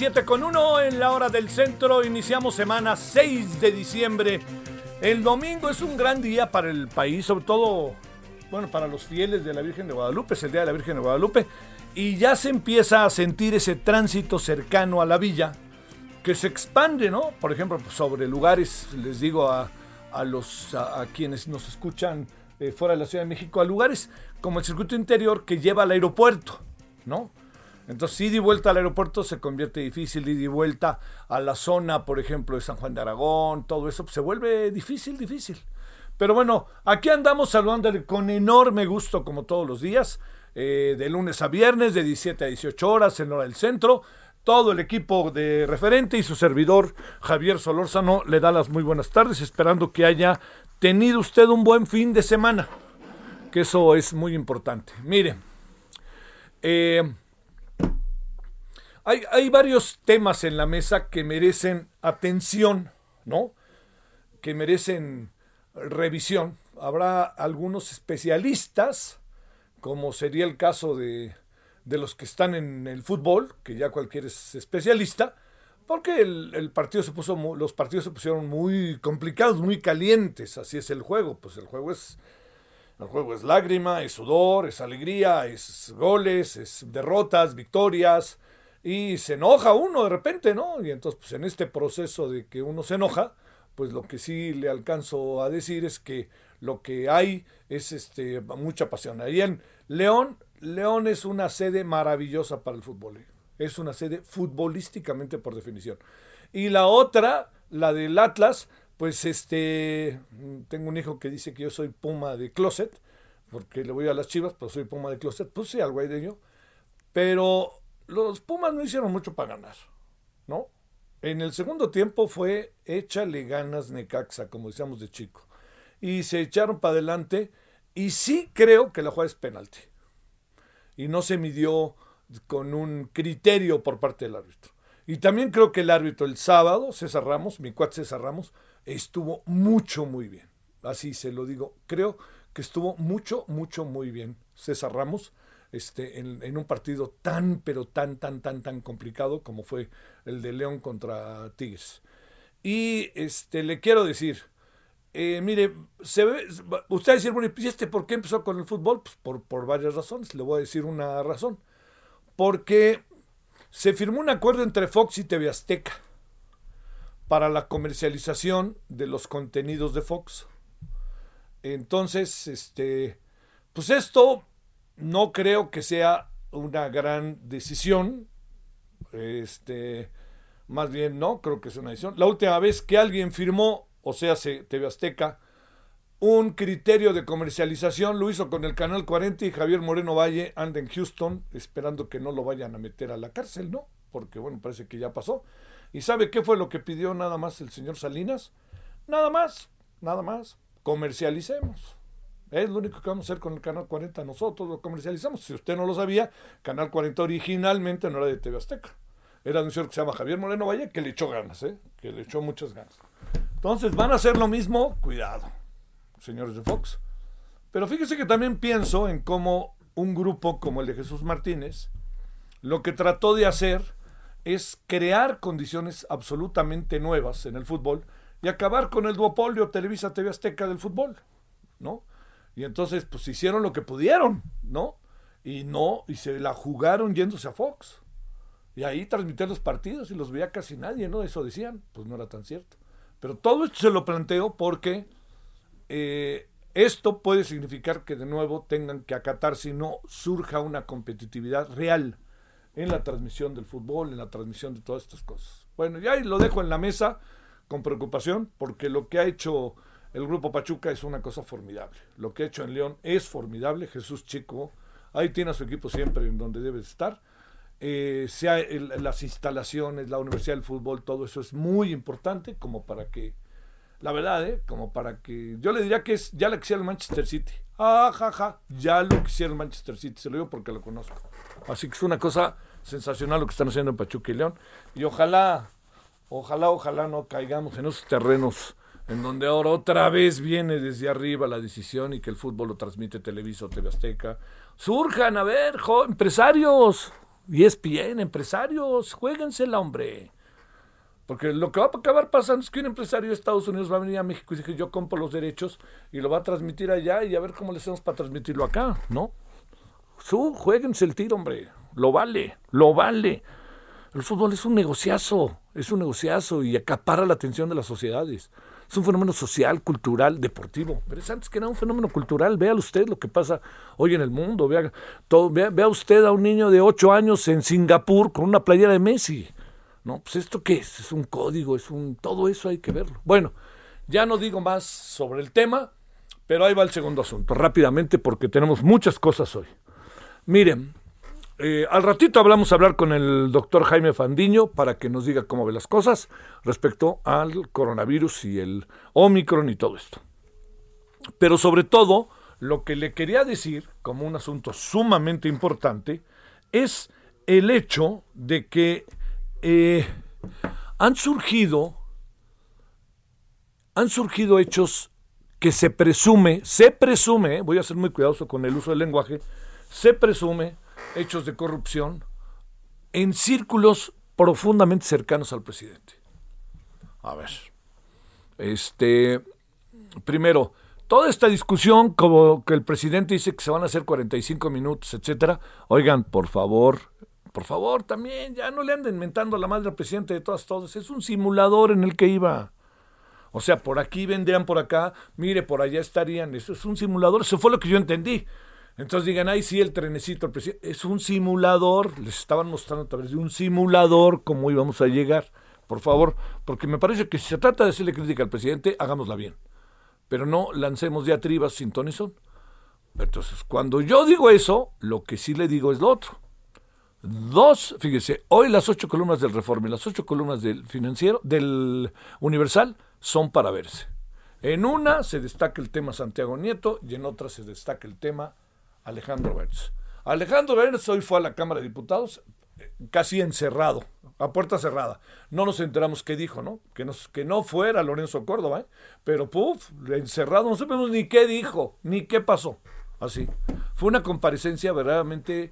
7 con 1 en la hora del centro. Iniciamos semana 6 de diciembre. El domingo es un gran día para el país, sobre todo, bueno, para los fieles de la Virgen de Guadalupe. Es el Día de la Virgen de Guadalupe. Y ya se empieza a sentir ese tránsito cercano a la villa que se expande, ¿no? Por ejemplo, sobre lugares, les digo a, a los, a, a quienes nos escuchan eh, fuera de la Ciudad de México, a lugares como el circuito interior que lleva al aeropuerto, ¿no? Entonces, ida y vuelta al aeropuerto se convierte difícil, ida y vuelta a la zona, por ejemplo, de San Juan de Aragón, todo eso pues, se vuelve difícil, difícil. Pero bueno, aquí andamos saludándole con enorme gusto, como todos los días, eh, de lunes a viernes, de 17 a 18 horas en hora del centro. Todo el equipo de referente y su servidor Javier Solórzano le da las muy buenas tardes, esperando que haya tenido usted un buen fin de semana, que eso es muy importante. Mire, eh, hay, varios temas en la mesa que merecen atención, ¿no? Que merecen revisión. Habrá algunos especialistas, como sería el caso de, de los que están en el fútbol, que ya cualquiera es especialista, porque el, el, partido se puso, los partidos se pusieron muy complicados, muy calientes, así es el juego, pues el juego es, el juego es lágrima, es sudor, es alegría, es goles, es derrotas, victorias, y se enoja uno de repente, ¿no? Y entonces, pues en este proceso de que uno se enoja, pues lo que sí le alcanzo a decir es que lo que hay es este mucha pasión. Ahí en León, León es una sede maravillosa para el fútbol. ¿eh? Es una sede futbolísticamente por definición. Y la otra, la del Atlas, pues este, tengo un hijo que dice que yo soy puma de closet, porque le voy a las chivas, pero soy puma de closet, pues sí, algo hay de ello. Pero los Pumas no hicieron mucho para ganar, ¿no? En el segundo tiempo fue échale ganas Necaxa, como decíamos de chico. Y se echaron para adelante y sí creo que la jugada es penalti. Y no se midió con un criterio por parte del árbitro. Y también creo que el árbitro el sábado, César Ramos, mi cuate César Ramos, estuvo mucho, muy bien. Así se lo digo. Creo que estuvo mucho, mucho, muy bien César Ramos este, en, un partido tan, pero tan, tan, tan, tan complicado como fue el de León contra Tigres. Y este, le quiero decir, eh, mire, se ve, usted va decir, bueno, ¿y este por qué empezó con el fútbol? Pues por, por varias razones, le voy a decir una razón. Porque se firmó un acuerdo entre Fox y TV Azteca para la comercialización de los contenidos de Fox. Entonces, este, pues esto no creo que sea una gran decisión. Este, más bien no, creo que es una decisión. La última vez que alguien firmó, o sea, se, TV Azteca, un criterio de comercialización lo hizo con el Canal 40 y Javier Moreno Valle anda en Houston esperando que no lo vayan a meter a la cárcel, ¿no? Porque bueno, parece que ya pasó. ¿Y sabe qué fue lo que pidió nada más el señor Salinas? Nada más, nada más, comercialicemos. Es lo único que vamos a hacer con el Canal 40. Nosotros lo comercializamos. Si usted no lo sabía, Canal 40 originalmente no era de TV Azteca. Era de un señor que se llama Javier Moreno Valle que le echó ganas, ¿eh? que le echó muchas ganas. Entonces, ¿van a hacer lo mismo? Cuidado, señores de Fox. Pero fíjese que también pienso en cómo un grupo como el de Jesús Martínez lo que trató de hacer es crear condiciones absolutamente nuevas en el fútbol y acabar con el duopolio Televisa TV Azteca del fútbol, ¿no? Y entonces, pues hicieron lo que pudieron, ¿no? Y no, y se la jugaron yéndose a Fox. Y ahí transmitían los partidos y los veía casi nadie, ¿no? Eso decían, pues no era tan cierto. Pero todo esto se lo planteo porque eh, esto puede significar que de nuevo tengan que acatar si no surja una competitividad real en la transmisión del fútbol, en la transmisión de todas estas cosas. Bueno, ya lo dejo en la mesa con preocupación porque lo que ha hecho el grupo Pachuca es una cosa formidable. Lo que ha hecho en León es formidable. Jesús Chico, ahí tiene a su equipo siempre en donde debe estar. Eh, sea las instalaciones, la Universidad del Fútbol, todo eso es muy importante como para que, la verdad, ¿eh? como para que, yo le diría que es ya lo quisiera el Manchester City. Ah, ja, ja, ya lo quisiera el Manchester City, se lo digo porque lo conozco. Así que es una cosa sensacional lo que están haciendo en Pachuca y León. Y ojalá, ojalá, ojalá no caigamos en esos terrenos en donde ahora otra vez viene desde arriba la decisión y que el fútbol lo transmite Televisa o TV Azteca. Surjan, a ver, empresarios, y es bien, empresarios, jueguensela, hombre. Porque lo que va a acabar pasando es que un empresario de Estados Unidos va a venir a México y dice yo compro los derechos y lo va a transmitir allá y a ver cómo le hacemos para transmitirlo acá, ¿no? Su, jueguense el tiro, hombre. Lo vale, lo vale. El fútbol es un negociazo, es un negociazo y acapara la atención de las sociedades. Es un fenómeno social, cultural, deportivo. Pero es antes que nada un fenómeno cultural. Vea usted lo que pasa hoy en el mundo. Vea, usted a un niño de 8 años en Singapur con una playera de Messi. No, pues esto qué es? Es un código, es un... Todo eso hay que verlo. Bueno, ya no digo más sobre el tema, pero ahí va el segundo asunto, rápidamente porque tenemos muchas cosas hoy. Miren, eh, al ratito hablamos a hablar con el doctor Jaime Fandiño para que nos diga cómo ve las cosas respecto al coronavirus y el Omicron y todo esto. Pero sobre todo, lo que le quería decir como un asunto sumamente importante es el hecho de que eh, han surgido han surgido hechos que se presume, se presume, voy a ser muy cuidadoso con el uso del lenguaje, se presume hechos de corrupción en círculos profundamente cercanos al presidente. A ver, este, primero, toda esta discusión, como que el presidente dice que se van a hacer 45 minutos, etcétera, oigan, por favor, por favor, también, ya no le anden mentando a la madre al presidente de todas, todas, es un simulador en el que iba. O sea, por aquí vendrían por acá, mire, por allá estarían, eso es un simulador, eso fue lo que yo entendí. Entonces digan, ay, sí, el trenecito, el presidente. Es un simulador. Les estaban mostrando a través de un simulador cómo íbamos a llegar. Por favor, porque me parece que si se trata de hacerle crítica al presidente, hagámosla bien. Pero no lancemos diatribas sin ton y son. Entonces, cuando yo digo eso, lo que sí le digo es lo otro. Dos, fíjese, hoy las ocho columnas del Reforma y las ocho columnas del financiero, del Universal, son para verse. En una se destaca el tema Santiago Nieto y en otra se destaca el tema Alejandro Berz. Alejandro Berz hoy fue a la Cámara de Diputados eh, casi encerrado, a puerta cerrada. No nos enteramos qué dijo, ¿no? Que, nos, que no fuera Lorenzo Córdoba, ¿eh? pero puf, encerrado, no sabemos ni qué dijo, ni qué pasó. Así. Fue una comparecencia verdaderamente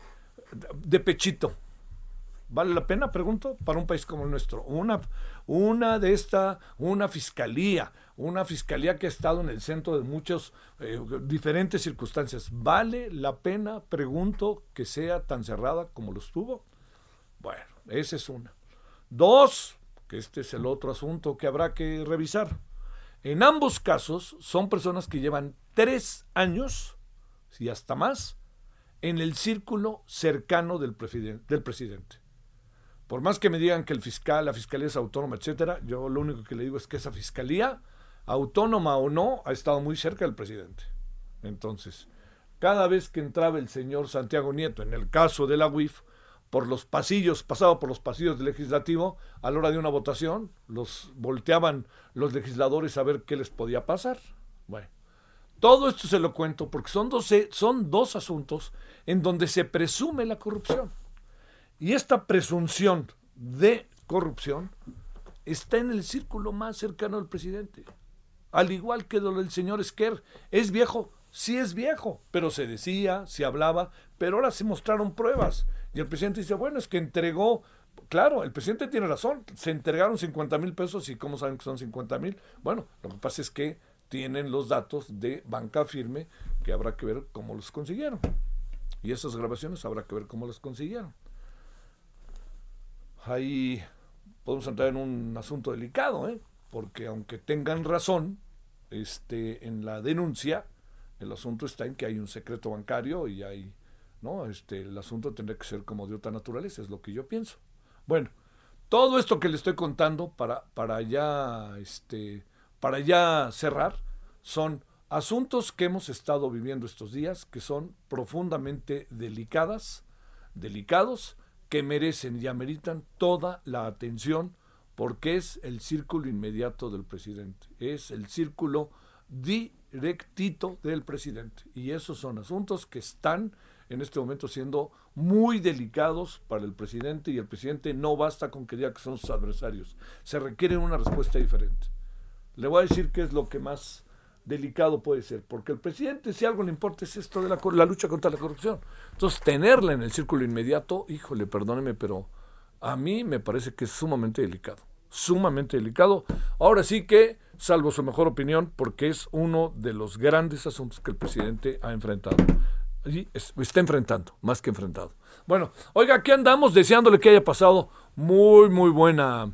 de pechito. ¿Vale la pena, pregunto, para un país como el nuestro? Una, una de esta, una fiscalía, una fiscalía que ha estado en el centro de muchas eh, diferentes circunstancias. ¿Vale la pena, pregunto, que sea tan cerrada como lo estuvo? Bueno, esa es una. Dos, que este es el otro asunto que habrá que revisar. En ambos casos son personas que llevan tres años, si hasta más, en el círculo cercano del, del presidente. Por más que me digan que el fiscal, la fiscalía es autónoma, etcétera, yo lo único que le digo es que esa fiscalía autónoma o no, ha estado muy cerca del presidente. Entonces, cada vez que entraba el señor Santiago Nieto, en el caso de la UIF, por los pasillos, pasaba por los pasillos del legislativo, a la hora de una votación, los volteaban los legisladores a ver qué les podía pasar. Bueno, Todo esto se lo cuento porque son dos, son dos asuntos en donde se presume la corrupción. Y esta presunción de corrupción está en el círculo más cercano al presidente. Al igual que lo del señor Esquer, es viejo, sí es viejo, pero se decía, se hablaba, pero ahora se mostraron pruebas. Y el presidente dice, bueno, es que entregó, claro, el presidente tiene razón, se entregaron 50 mil pesos y cómo saben que son 50 mil. Bueno, lo que pasa es que tienen los datos de banca firme que habrá que ver cómo los consiguieron. Y esas grabaciones habrá que ver cómo las consiguieron. Ahí podemos entrar en un asunto delicado, ¿eh? porque aunque tengan razón este, en la denuncia, el asunto está en que hay un secreto bancario y hay, ¿no? Este, el asunto tendría que ser como de otra naturaleza, es lo que yo pienso. Bueno, todo esto que le estoy contando para, para ya, este, para ya cerrar, son asuntos que hemos estado viviendo estos días, que son profundamente delicadas, delicados, que merecen y ameritan toda la atención porque es el círculo inmediato del presidente, es el círculo directito del presidente. Y esos son asuntos que están en este momento siendo muy delicados para el presidente y el presidente no basta con que diga que son sus adversarios, se requiere una respuesta diferente. Le voy a decir qué es lo que más delicado puede ser, porque el presidente, si algo le importa, es esto de la, la, lucha contra la corrupción. Entonces, tenerla en el círculo inmediato, híjole, perdóneme, pero a mí me parece que es sumamente delicado, sumamente delicado. Ahora sí que, salvo su mejor opinión, porque es uno de los grandes asuntos que el presidente ha enfrentado. Y está enfrentando, más que enfrentado. Bueno, oiga, aquí andamos deseándole que haya pasado muy, muy buena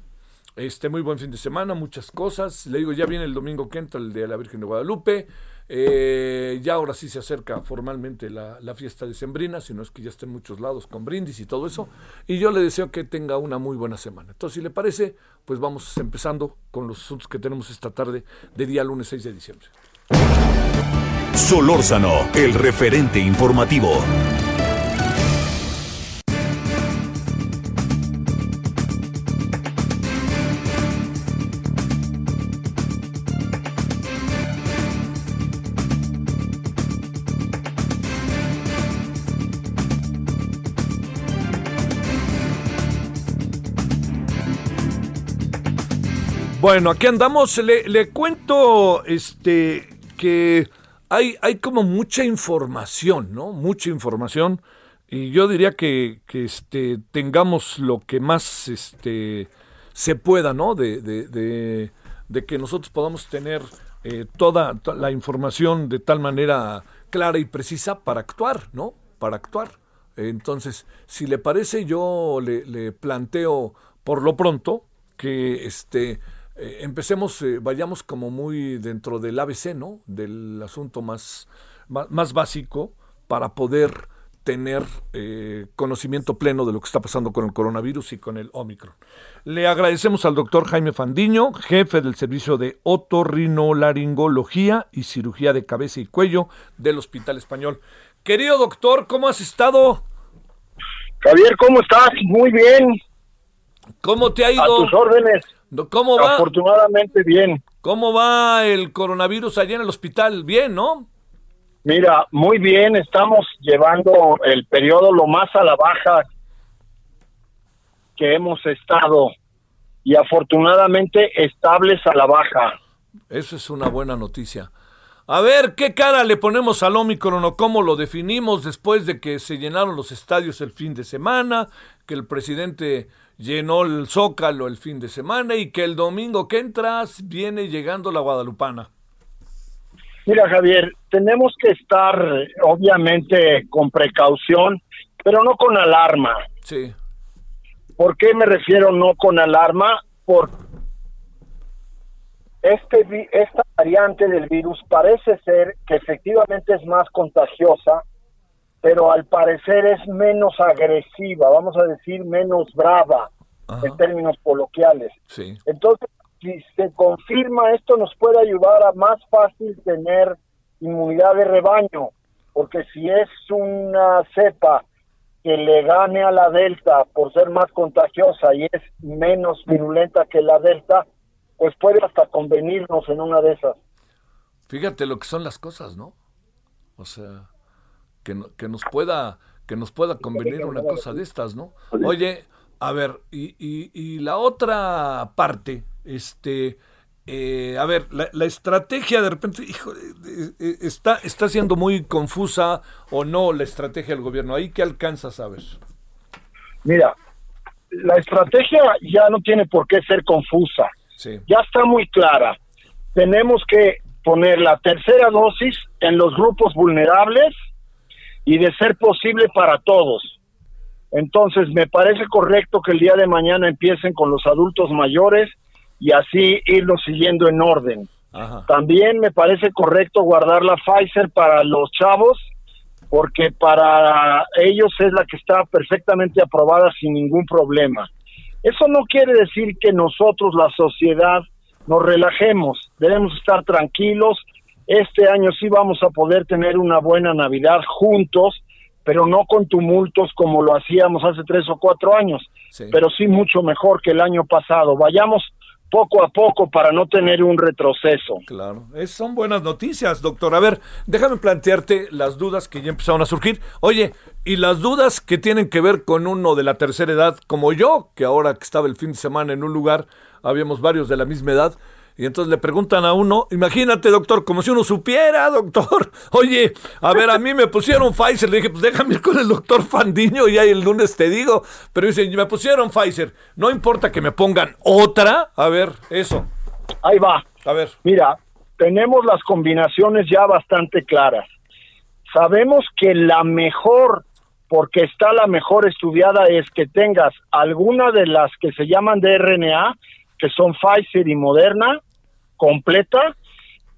este, muy buen fin de semana, muchas cosas. Le digo, ya viene el domingo que entra, el de la Virgen de Guadalupe. Eh, ya ahora sí se acerca formalmente la, fiesta de Sembrina, si no es que ya está en muchos lados con brindis y todo eso. Y yo le deseo que tenga una muy buena semana. Entonces, si le parece, pues vamos empezando con los asuntos que tenemos esta tarde de día lunes 6 de diciembre. Solórzano, el referente informativo. Bueno, aquí andamos. Le, cuento este que hay, hay como mucha información, ¿no? Mucha información. Y yo diría que, que este, tengamos lo que más este, se pueda, ¿no? De, de, de, que nosotros podamos tener eh, toda, la información de tal manera clara y precisa para actuar, ¿no? Para actuar. Entonces, si le parece, yo le, le planteo por lo pronto que este eh, empecemos, eh, vayamos como muy dentro del ABC, ¿no? Del asunto más, más, básico para poder tener eh, conocimiento pleno de lo que está pasando con el coronavirus y con el Omicron. Le agradecemos al doctor Jaime Fandiño, jefe del servicio de otorrinolaringología y cirugía de cabeza y cuello del Hospital Español. Querido doctor, ¿cómo has estado? Javier, ¿cómo estás? Muy bien. ¿Cómo te ha ido? A tus órdenes. ¿Cómo va? Afortunadamente bien. ¿Cómo va el coronavirus allá en el hospital? Bien, ¿no? Mira, muy bien, estamos llevando el periodo lo más a la baja que hemos estado y afortunadamente estables a la baja. Eso es una buena noticia. A ver, ¿qué cara le ponemos al Omicron o cómo lo definimos después de que se llenaron los estadios el fin de semana, que el presidente llenó el Zócalo el fin de semana y que el domingo que entras viene llegando la Guadalupana. Mira, Javier, tenemos que estar obviamente con precaución, pero no con alarma. Sí. ¿Por qué me refiero no con alarma? Por este, esta variante del virus parece ser que efectivamente es más contagiosa pero al parecer es menos agresiva, vamos a decir menos brava en términos coloquiales. Sí. Entonces, si se confirma esto nos puede ayudar a más fácil tener inmunidad de rebaño, porque si es una cepa que le gane a la delta por ser más contagiosa y es menos virulenta que la delta, pues puede hasta convenirnos en una de esas. Fíjate lo que son las cosas, ¿no? O sea, que, que nos pueda que nos pueda convenir una cosa de estas, ¿no? Oye, a ver, y, y- y la otra parte, este, eh, a ver, la, la estrategia de repente, hijo, eh, eh, está, está siendo muy confusa o no la estrategia del gobierno. Ahí qué alcanzas a ver. Mira, la estrategia ya no tiene por qué ser confusa. Sí. Ya está muy clara. Tenemos que poner la tercera dosis en los grupos vulnerables y de ser posible para todos. Entonces, me parece correcto que el día de mañana empiecen con los adultos mayores y así irlos siguiendo en orden. Ajá. También me parece correcto guardar la Pfizer para los chavos, porque para ellos es la que está perfectamente aprobada sin ningún problema. Eso no quiere decir que nosotros, la sociedad, nos relajemos. Debemos estar tranquilos. Este año sí vamos a poder tener una buena Navidad juntos, pero no con tumultos como lo hacíamos hace tres o cuatro años, Sí. pero sí mucho mejor que el año pasado. Vayamos poco a poco para no tener un retroceso. Claro, es- son buenas noticias, doctor. A ver, déjame plantearte las dudas que ya empezaron a surgir. Oye, y las dudas que tienen que ver con uno de la tercera edad, como yo, que ahora que estaba el fin de semana en un lugar, habíamos varios de la misma edad, y entonces le preguntan a uno, imagínate, doctor, como si uno supiera, doctor. Oye, a ver, a mí me pusieron Pfizer, le dije, pues déjame ir con el doctor Fandiño y ahí el lunes te digo. Pero dicen, me pusieron Pfizer, no importa que me pongan otra. A ver, eso, Ahí va. a ver. Mira, tenemos las combinaciones ya bastante claras. Sabemos que la mejor, porque está la mejor estudiada, es que tengas alguna de las que se llaman de RNA, que son Pfizer y Moderna, completa,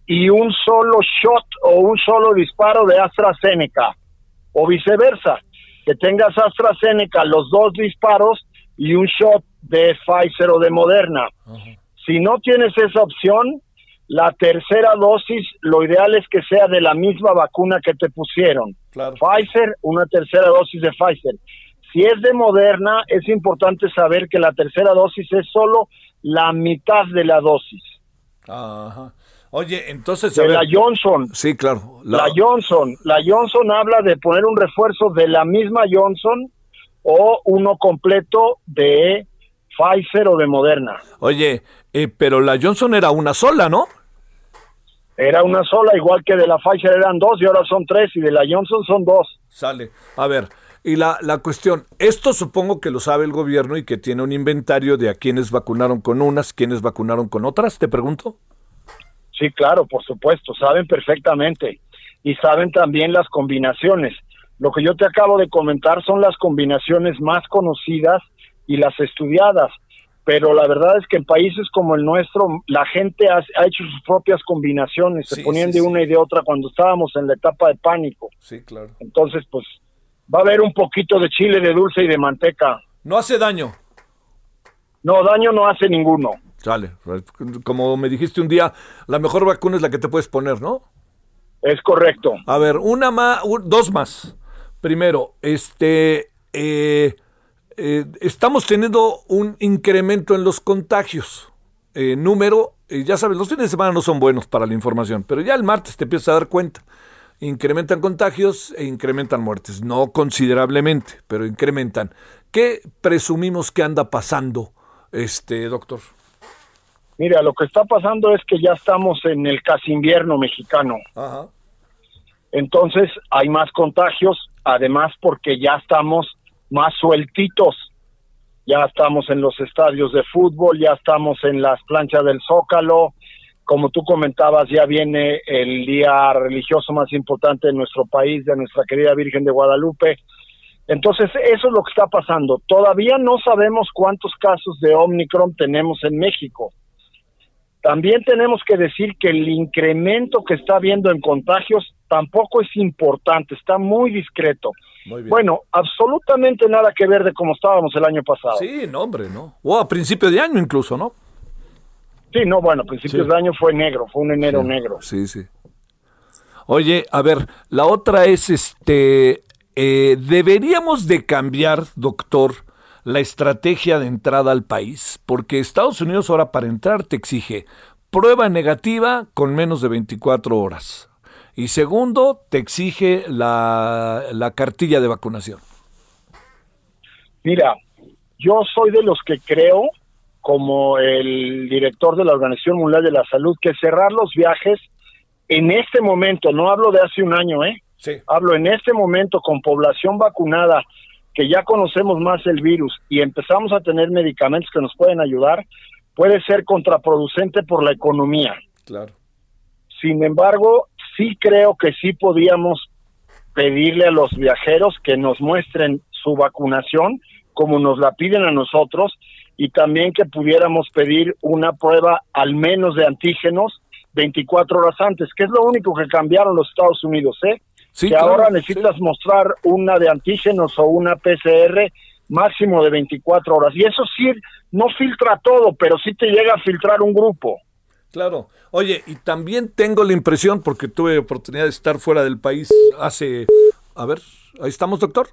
y un solo shot o un solo disparo de AstraZeneca, o viceversa, que tengas AstraZeneca los dos disparos y un shot de Pfizer o de Moderna. Si no tienes esa opción, la tercera dosis, lo ideal es que sea de la misma vacuna que te pusieron. Claro. Pfizer, una tercera dosis de Pfizer. Si es de Moderna, es importante saber que la tercera dosis es solo la mitad de la dosis. Ajá. Oye, entonces, De la Johnson, Sí, claro. la Johnson, la Johnson habla de poner un refuerzo de la misma Johnson o uno completo de Pfizer o de Moderna. Oye, eh, pero la Johnson era una sola, ¿no? Era una sola, igual que de la Pfizer eran dos y ahora son tres y de la Johnson son dos. Sale. A ver, y la, la cuestión, esto supongo que lo sabe el gobierno y que tiene un inventario de a quienes vacunaron con unas, quienes vacunaron con otras, te pregunto. Sí, claro, por supuesto, saben perfectamente y saben también las combinaciones. Lo que yo te acabo de comentar son las combinaciones más conocidas y las estudiadas, pero la verdad es que en países como el nuestro la gente ha, ha hecho sus propias combinaciones, Sí, se ponían sí, de sí. una y de otra cuando estábamos en la etapa de pánico. Sí, claro. Entonces, pues va a haber un poquito de chile de dulce y de manteca. No hace daño. No, daño no hace ninguno. Sale. Como me dijiste un día, la mejor vacuna es la que te puedes poner, ¿no? Es correcto. A ver, una más, dos más. Primero, este, eh, eh, estamos teniendo un incremento en los contagios. Eh, número, eh, ya sabes, los fines de semana no son buenos para la información, pero ya el martes te empiezas a dar cuenta. Incrementan contagios e incrementan muertes, no considerablemente, pero incrementan. ¿Qué presumimos que anda pasando, este doctor? Mira, lo que está pasando es que ya estamos en el casi invierno mexicano. Ajá. Entonces hay más contagios, además porque ya estamos más sueltitos. Ya estamos en los estadios de fútbol, ya estamos en las planchas del Zócalo. Como tú comentabas, ya viene el día religioso más importante de nuestro país, de nuestra querida Virgen de Guadalupe. Entonces, eso es lo que está pasando. Todavía no sabemos cuántos casos de Omicron tenemos en México. También tenemos que decir que el incremento que está habiendo en contagios tampoco es importante, está muy discreto. Muy bien. Bueno, absolutamente nada que ver de cómo estábamos el año pasado. Sí, Sí, no, hombre, ¿no? O a principio de año incluso, ¿no? No, bueno, a principios Sí. de año fue negro, fue un enero negro. Sí, sí. Oye, a ver, la otra es, este, eh, deberíamos de cambiar, doctor, la estrategia de entrada al país, porque Estados Unidos ahora para entrar te exige prueba negativa con menos de 24 horas. Y segundo, te exige la, la cartilla de vacunación. Mira, yo soy de los que creo, como el director de la Organización Mundial de la Salud, que cerrar los viajes en este momento, no hablo de hace un año, ¿eh? Sí. Hablo en este momento con población vacunada, que ya conocemos más el virus y empezamos a tener medicamentos que nos pueden ayudar, puede ser contraproducente por la economía. Claro. Sin embargo, sí creo que sí podíamos pedirle a los viajeros que nos muestren su vacunación como nos la piden a nosotros y también que pudiéramos pedir una prueba al menos de antígenos 24 horas antes, que es lo único que cambiaron los Estados Unidos, ¿eh? Sí, que claro, ahora necesitas sí. mostrar una de antígenos o una PCR máximo de 24 horas. Y eso sí, no filtra todo, pero sí te llega a filtrar un grupo. Claro. Oye, y también tengo la impresión, porque tuve oportunidad de estar fuera del país hace... A ver, ahí estamos, doctor.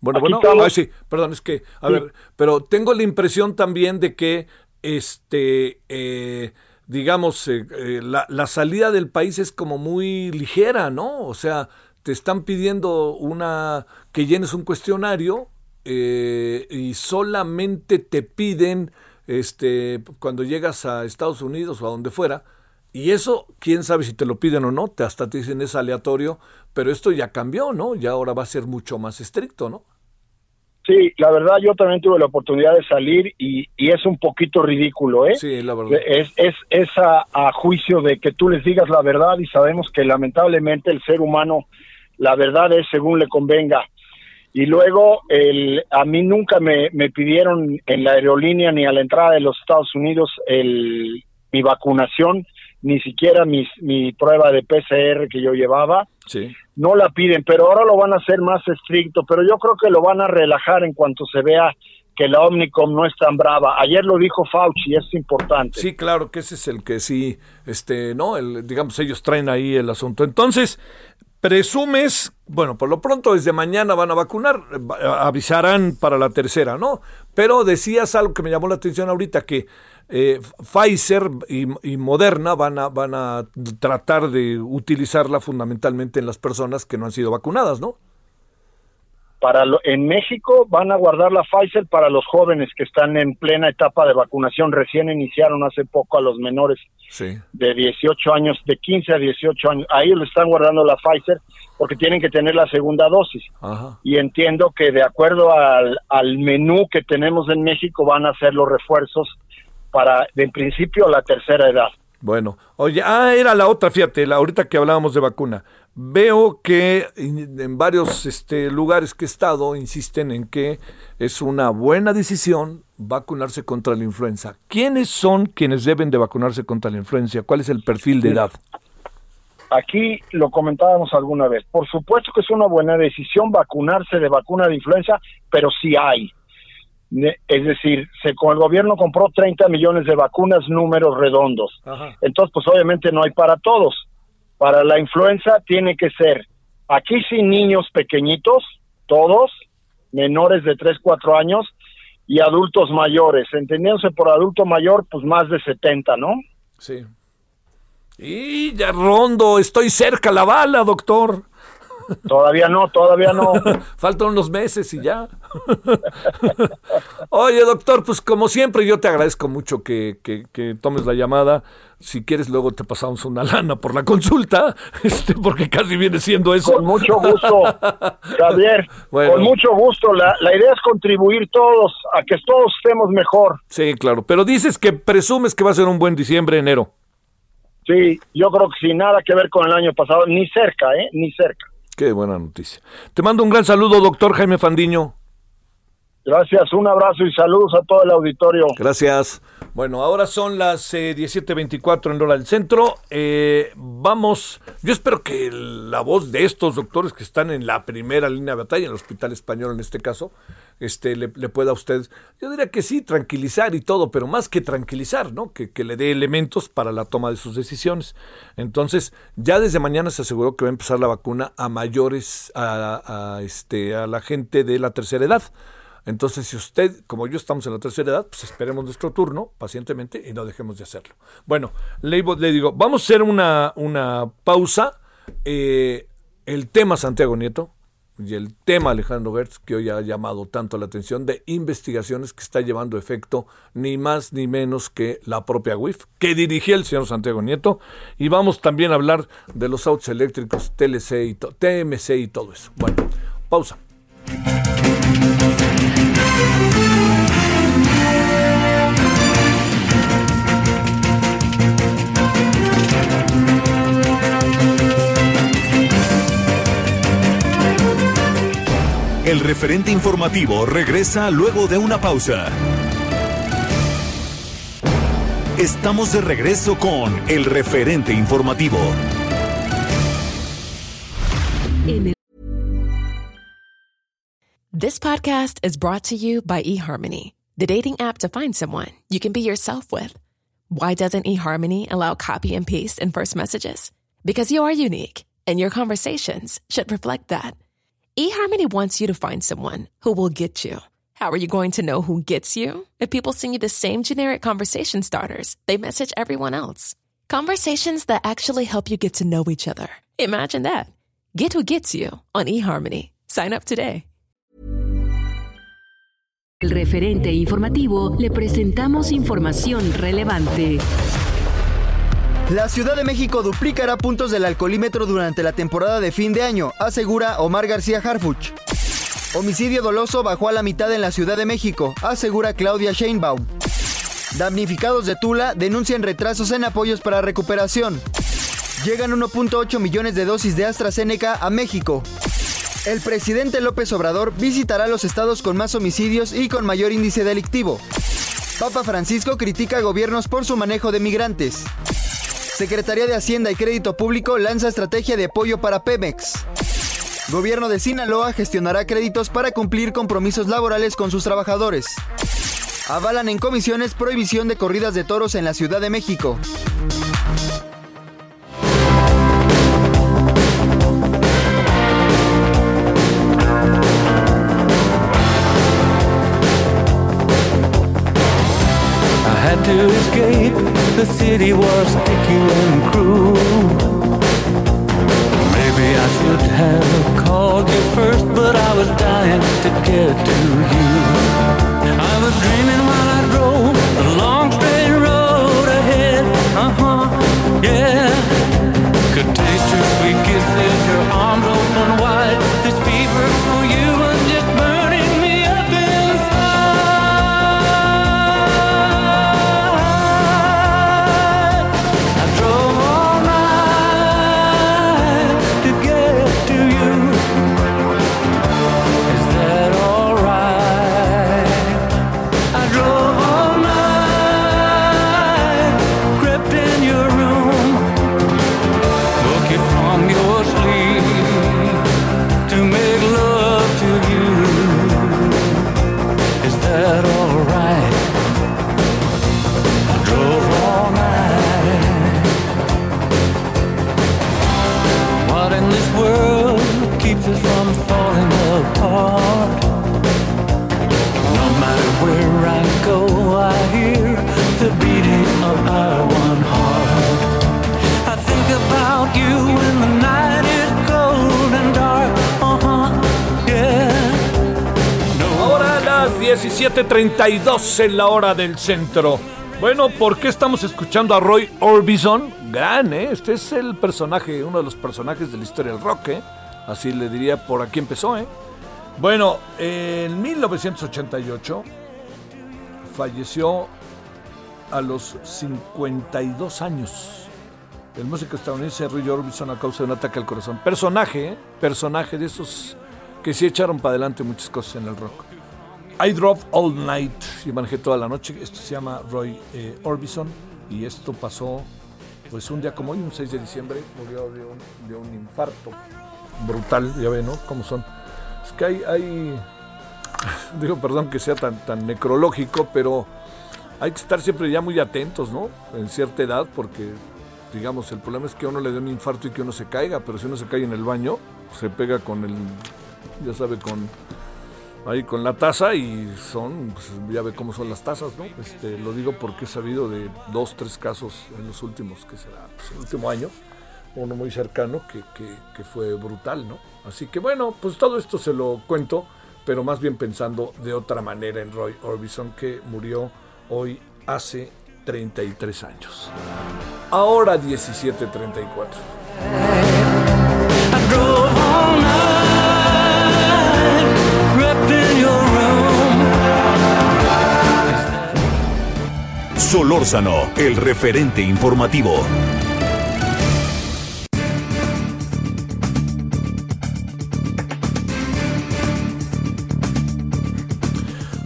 Bueno, Aquí bueno, estamos. ay, sí, perdón, es que, a Sí. ver, pero tengo la impresión también de que, este, eh, digamos, eh, eh, la, la salida del país es como muy ligera, ¿no? O sea, te están pidiendo una, que llenes un cuestionario eh, y solamente te piden, este, cuando llegas a Estados Unidos o a donde fuera, y eso, quién sabe si te lo piden o no, te hasta te dicen es aleatorio, pero esto ya cambió, ¿no? Ya ahora va a ser mucho más estricto, ¿no? Sí, la verdad yo también tuve la oportunidad de salir y, y es un poquito ridículo, ¿eh? Sí, la verdad. Es, es, es a, a juicio de que tú les digas la verdad y sabemos que lamentablemente el ser humano, la verdad es según le convenga. Y luego, el, a mí nunca me, me pidieron en la aerolínea ni a la entrada de los Estados Unidos el, mi vacunación, ni siquiera mis, mi prueba de PCR que yo llevaba Sí. no la piden, pero ahora lo van a hacer más estricto, pero yo creo que lo van a relajar en cuanto se vea que la Omnicom no es tan brava. Ayer lo dijo Fauci, es importante. Sí, claro que ese es el que sí, este, ¿no? El, digamos, ellos traen ahí el asunto. Entonces, presumes, bueno, por lo pronto desde mañana van a vacunar, va- avisarán para la tercera, ¿no? Pero decías algo que me llamó la atención ahorita, que eh, Pfizer y, y Moderna van a, van a tratar de utilizarla fundamentalmente en las personas que no han sido vacunadas, ¿no? Para lo- en México van a guardar la Pfizer para los jóvenes que están en plena etapa de vacunación. Recién iniciaron hace poco a los menores Sí. de 18 años, de 15 a 18 años. A ellos le están guardando la Pfizer porque tienen que tener la segunda dosis. Ajá. y entiendo que de acuerdo al, al menú que tenemos en México van a hacer los refuerzos para, en principio, la tercera edad. Bueno, oye, ah, era la otra, fíjate, la, ahorita que hablábamos de vacuna. Veo que en varios este, lugares que he estado insisten en que es una buena decisión vacunarse contra la influenza. ¿Quiénes son quienes deben de vacunarse contra la influenza? ¿Cuál es el perfil de edad? Aquí lo comentábamos alguna vez. Por supuesto que es una buena decisión vacunarse de vacuna de influenza, pero sí hay. Es decir, se, con el gobierno compró 30 millones de vacunas, números redondos. Ajá. Entonces, pues obviamente no hay para todos. Para la influenza tiene que ser, aquí sí niños pequeñitos, todos, menores de 3, 4 años, y adultos mayores. Entendiéndose por adulto mayor, pues más de 70, ¿no? Sí. Y ya rondo, estoy cerca la bala, doctor. Todavía no, todavía no. Faltan unos meses y ya. Oye, doctor, pues como siempre yo te agradezco mucho que, que- que tomes la llamada. Si quieres, luego te pasamos una lana por la consulta, este, porque casi viene siendo eso. Con mucho gusto, Javier. Bueno. Con mucho gusto. La, la idea es contribuir todos a que todos estemos mejor. Sí, claro. Pero dices que presumes que va a ser un buen diciembre, enero. Sí, yo creo que sin nada que ver con el año pasado, ni cerca, ¿eh? Ni cerca. Qué buena noticia. Te mando un gran saludo, doctor Jaime Fandiño. Gracias, un abrazo y saludos a todo el auditorio. Gracias. Bueno, ahora son las eh, 17.24 en hora del centro. Eh, vamos, yo espero que la voz de estos doctores que están en la primera línea de batalla, en el Hospital Español en este caso, este, le, pueda a usted, yo diría que sí, tranquilizar y todo, pero más que tranquilizar, ¿no? Que, le dé elementos para la toma de sus decisiones. Entonces, ya desde mañana se aseguró que va a empezar la vacuna a mayores, a, este, a la gente de la tercera edad Entonces, si usted, como yo, estamos en la tercera edad, pues esperemos nuestro turno pacientemente y no dejemos de hacerlo. Bueno, le, digo, vamos a hacer una, una pausa. Eh, el tema Santiago Nieto y el tema Alejandro Gertz, que hoy ha llamado tanto la atención, de investigaciones que está llevando efecto ni más ni menos que la propia WIF, que dirigía el señor Santiago Nieto. Y vamos también a hablar de los autos eléctricos, TLC y TMC y todo eso. Bueno, pausa. El referente informativo regresa luego de una pausa. Estamos de regreso con el referente informativo. This podcast is brought to you by eHarmony, the dating app to find someone you can be yourself with. Why doesn't eHarmony allow copy and paste in first messages? Because you are unique, and your conversations should reflect that. eHarmony wants you to find someone who will get you. How are you going to know who gets you? If people send you the same generic conversation starters, they message everyone else. Conversations that actually help you get to know each other. Imagine that. Get who gets you on eHarmony. Sign up today. El referente informativo le presentamos información relevante. La Ciudad de México duplicará puntos del alcoholímetro durante la temporada de fin de año, asegura Omar García Harfuch. Homicidio doloso bajó a la mitad en la Ciudad de México, asegura Claudia Sheinbaum. Damnificados de Tula denuncian retrasos en apoyos para recuperación. Llegan 1.8 millones de dosis de AstraZeneca a México. El presidente López Obrador visitará los estados con más homicidios y con mayor índice delictivo. Papa Francisco critica a gobiernos por su manejo de migrantes. Secretaría de Hacienda y Crédito Público lanza estrategia de apoyo para Pemex. Gobierno de Sinaloa gestionará créditos para cumplir compromisos laborales con sus trabajadores. Avalan en comisiones prohibición de corridas de toros en la Ciudad de México. City was sticky and cruel. Maybe I should have called you first, but I was dying to get to you. I was dreaming while I drove the long straight road ahead. Uh huh, yeah. Could taste your sweet kisses, your arms 17:32 en la hora del centro. Bueno, ¿por qué estamos escuchando a Roy Orbison? Gran, ¿eh? Este es el personaje, uno de los personajes de la historia del rock, ¿eh? Así le diría por aquí empezó, ¿eh? Bueno, en 1988 falleció a los 52 años el músico estadounidense Roy Orbison a causa de un ataque al corazón. Personaje, ¿eh? personaje de esos que sí echaron para adelante muchas cosas en el rock. I drove all night y manejé toda la noche. Esto se llama Roy eh, Orbison y esto pasó pues un día como hoy, un 6 de diciembre, murió de un, infarto brutal, ya ven, ¿no? ¿Cómo son? Es que hay, digo, perdón que sea tan, tan necrológico, pero hay que estar siempre ya muy atentos, ¿no? En cierta edad, porque, digamos, el problema es que uno le dé un infarto y que uno se caiga, pero si uno se cae en el baño, se pega con el, ya sabe, con ahí con la taza y son, pues, ya ve cómo son las tazas, ¿no? Este, lo digo porque he sabido de dos, tres casos en los últimos, que será? Pues, el último año, uno muy cercano que, que, que fue brutal, ¿no? Así que bueno, pues todo esto se lo cuento, pero más bien pensando de otra manera en Roy Orbison, que murió hoy hace 33 años. Ahora 1734. Solórzano, el referente informativo.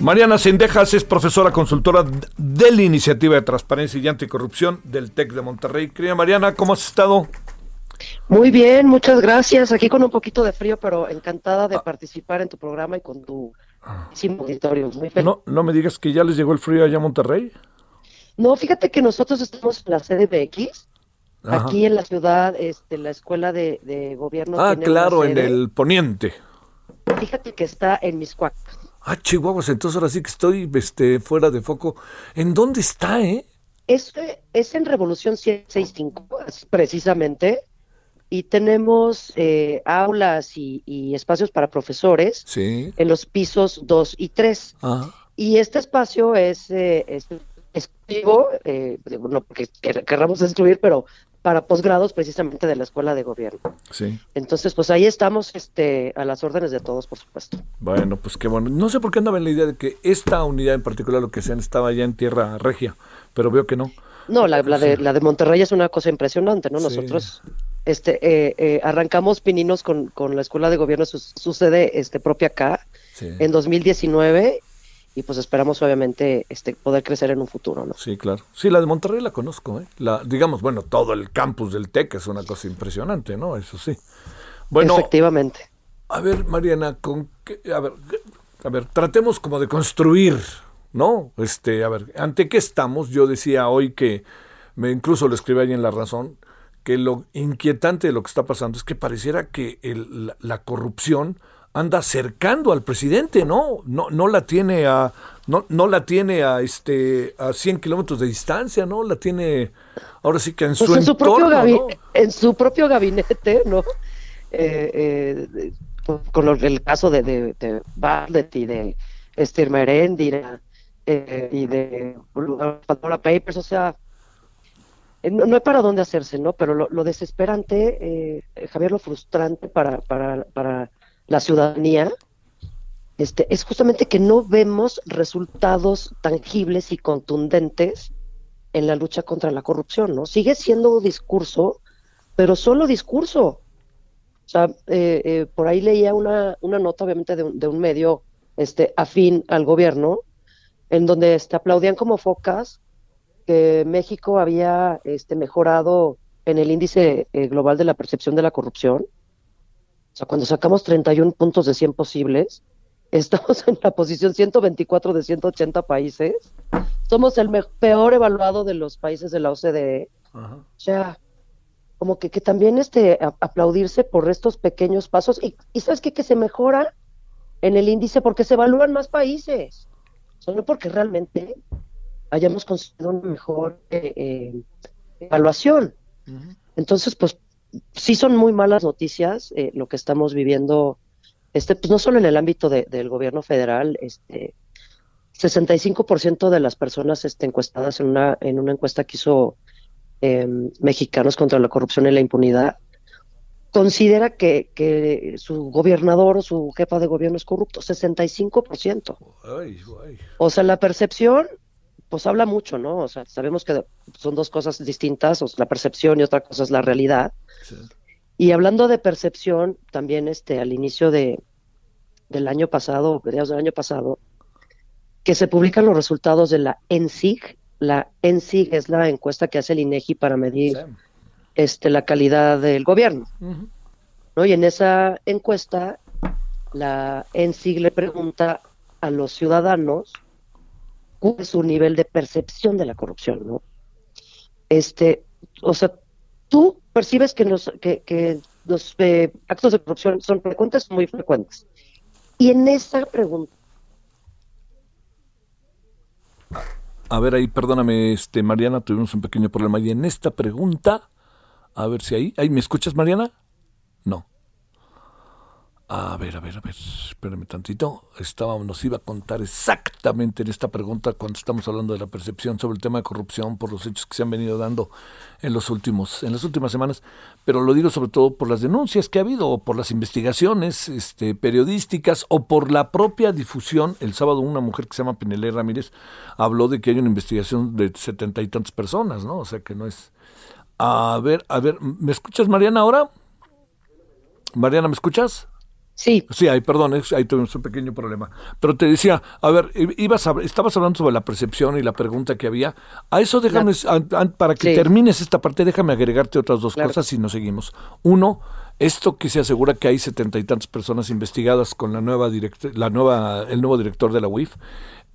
Mariana Sendejas es profesora consultora de la Iniciativa de Transparencia y Anticorrupción del TEC de Monterrey. Querida Mariana, ¿cómo has estado? Muy bien, muchas gracias. Aquí con un poquito de frío, pero encantada de participar en tu programa y con tu sin auditorio. Muy feliz. No, no me digas que ya les llegó el frío allá a Monterrey. No, fíjate que nosotros estamos en la CDBX, Ajá. aquí en la ciudad, este, la escuela de, de gobierno. Ah, tiene claro, en el poniente. Fíjate que está en Miscuac. Ah, Chihuahuas, entonces ahora sí que estoy este, fuera de foco. ¿En dónde está, eh? Es, es en Revolución 765, es precisamente, y tenemos eh, aulas y, y espacios para profesores Sí. en los pisos 2 y 3. Ah, Y este espacio es, eh, es exclusivo, eh, no porque quer- querramos excluir, pero para posgrados precisamente de la Escuela de Gobierno. sí. Entonces, pues ahí estamos este, a las órdenes de todos, por supuesto. Bueno, pues qué bueno. No sé por qué andaba en la idea de que esta unidad en particular, lo que sean, estaba ya en tierra regia, pero veo que no. No, la, la de, la de Monterrey es una cosa impresionante, ¿no? Sí. Nosotros este, eh, eh, arrancamos pininos con, con la Escuela de Gobierno, su, su sede este, propia acá, Sí. en 2019, y pues esperamos obviamente este, poder crecer en un futuro, ¿no? Sí, claro. Sí, la de Monterrey la conozco, ¿eh? La, digamos, bueno, todo el campus del TEC es una cosa impresionante, ¿no? Eso sí. Bueno, Efectivamente. a ver, Mariana, con qué, a ver, a ver, tratemos como de construir, ¿no? Este, a ver, ¿ante qué estamos? Yo decía hoy que, me incluso lo escribí ahí en La Razón, que lo inquietante de lo que está pasando es que pareciera que el- la, la corrupción anda acercando al presidente, ¿no? No, no la tiene a, no, no la tiene a este a 100 kilómetros de distancia, ¿no? La tiene ahora sí que en Pues su en su propio entorno, gabi- ¿no? en su propio gabinete, ¿no? Eh, eh, con el caso de, de, de Bartlett y de Esther Meréndira eh, y de Pandora Papers, o sea, eh, no, no hay para dónde hacerse, ¿no? Pero lo, lo desesperante, eh, Javier, lo frustrante para, para, para la ciudadanía, este, es justamente que no vemos resultados tangibles y contundentes en la lucha contra la corrupción, ¿no? Sigue siendo discurso, pero solo discurso. O sea, eh, eh, por ahí leía una, una nota, obviamente, de un, de un medio este, afín al gobierno, en donde este, aplaudían como focas que México había este, mejorado en el índice eh, global de la percepción de la corrupción. O sea, cuando sacamos 31 puntos de 100 posibles, estamos en la posición 124 de 180 países. Somos el peor evaluado de los países de la OCDE. Ajá. O sea, como que, que también este, a- aplaudirse por estos pequeños pasos. Y, y ¿sabes qué? Que se mejora en el índice porque se evalúan más países. O sea, no porque realmente hayamos conseguido una mejor eh, eh, evaluación. Entonces, pues sí son muy malas noticias eh, lo que estamos viviendo, este, pues no solo en el ámbito de- del gobierno federal, este, 65% de las personas este, encuestadas en una, en una encuesta que hizo eh, Mexicanos contra la corrupción y la impunidad, considera que, que su gobernador o su jefa de gobierno es corrupto, 65%. Ay, ay. O sea, la percepción, pues habla mucho, ¿no? O sea, sabemos que son dos cosas distintas, o sea, la percepción y otra cosa es la realidad. Sí. Y hablando de percepción, también este, al inicio de, del año pasado, mediados del año pasado, que se publican los resultados de la ENSIG. La ENSIG es la encuesta que hace el INEGI para medir Sí. este, la calidad del gobierno. ¿no? Y en esa encuesta, la ENSIG le pregunta a los ciudadanos cuál su nivel de percepción de la corrupción, ¿no? Este, o sea, tú percibes que los, que, los eh, actos de corrupción son frecuentes muy frecuentes. Y en esa pregunta, A ver ahí, perdóname, este Mariana, tuvimos un pequeño problema. Y en esta pregunta, a ver si ahí, ahí ¿me escuchas, Mariana? No. A ver, a ver, a ver, espérame tantito. Estaba, nos iba a contar exactamente en esta pregunta cuando estamos hablando de la percepción sobre el tema de corrupción por los hechos que se han venido dando en los últimos, en las últimas semanas, pero lo digo sobre todo por las denuncias que ha habido, o por las investigaciones este, periodísticas, o por la propia difusión. El sábado una mujer que se llama Pinelé Ramírez habló de que hay una investigación de setenta y tantas personas, ¿no? O sea que no es. A ver, a ver, ¿me escuchas, Mariana, ahora? Mariana, ¿me escuchas? Sí. Sí, ahí, perdón, ahí tuvimos un pequeño problema. Pero te decía, a ver, ibas a- estabas hablando sobre la percepción y la pregunta que había. A eso déjame, an- an- para que Sí. termines esta parte, déjame agregarte otras dos Claro. cosas y nos seguimos. Uno, esto que se asegura que hay setenta y tantas personas investigadas con la nueva la nueva, el nuevo director de la UIF.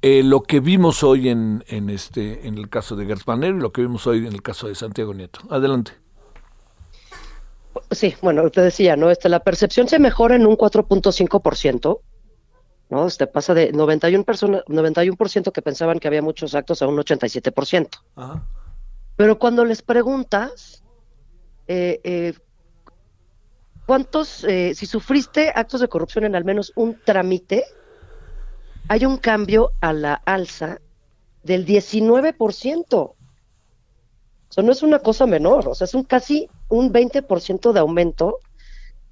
Eh, lo que vimos hoy en, en este, en el caso de Gertz Manero y lo que vimos hoy en el caso de Santiago Nieto. Adelante. Sí, bueno, te decía, ¿no? Este, la percepción se mejora en un 4.5%, ¿no? Este pasa de 91 personas, 91% que pensaban que había muchos actos a un 87%. Ajá. Pero cuando les preguntas, eh, eh, ¿cuántos, eh, si sufriste actos de corrupción en al menos un trámite, hay un cambio a la alza del 19%? O sea, no es una cosa menor, o sea, es un casi un 20% de aumento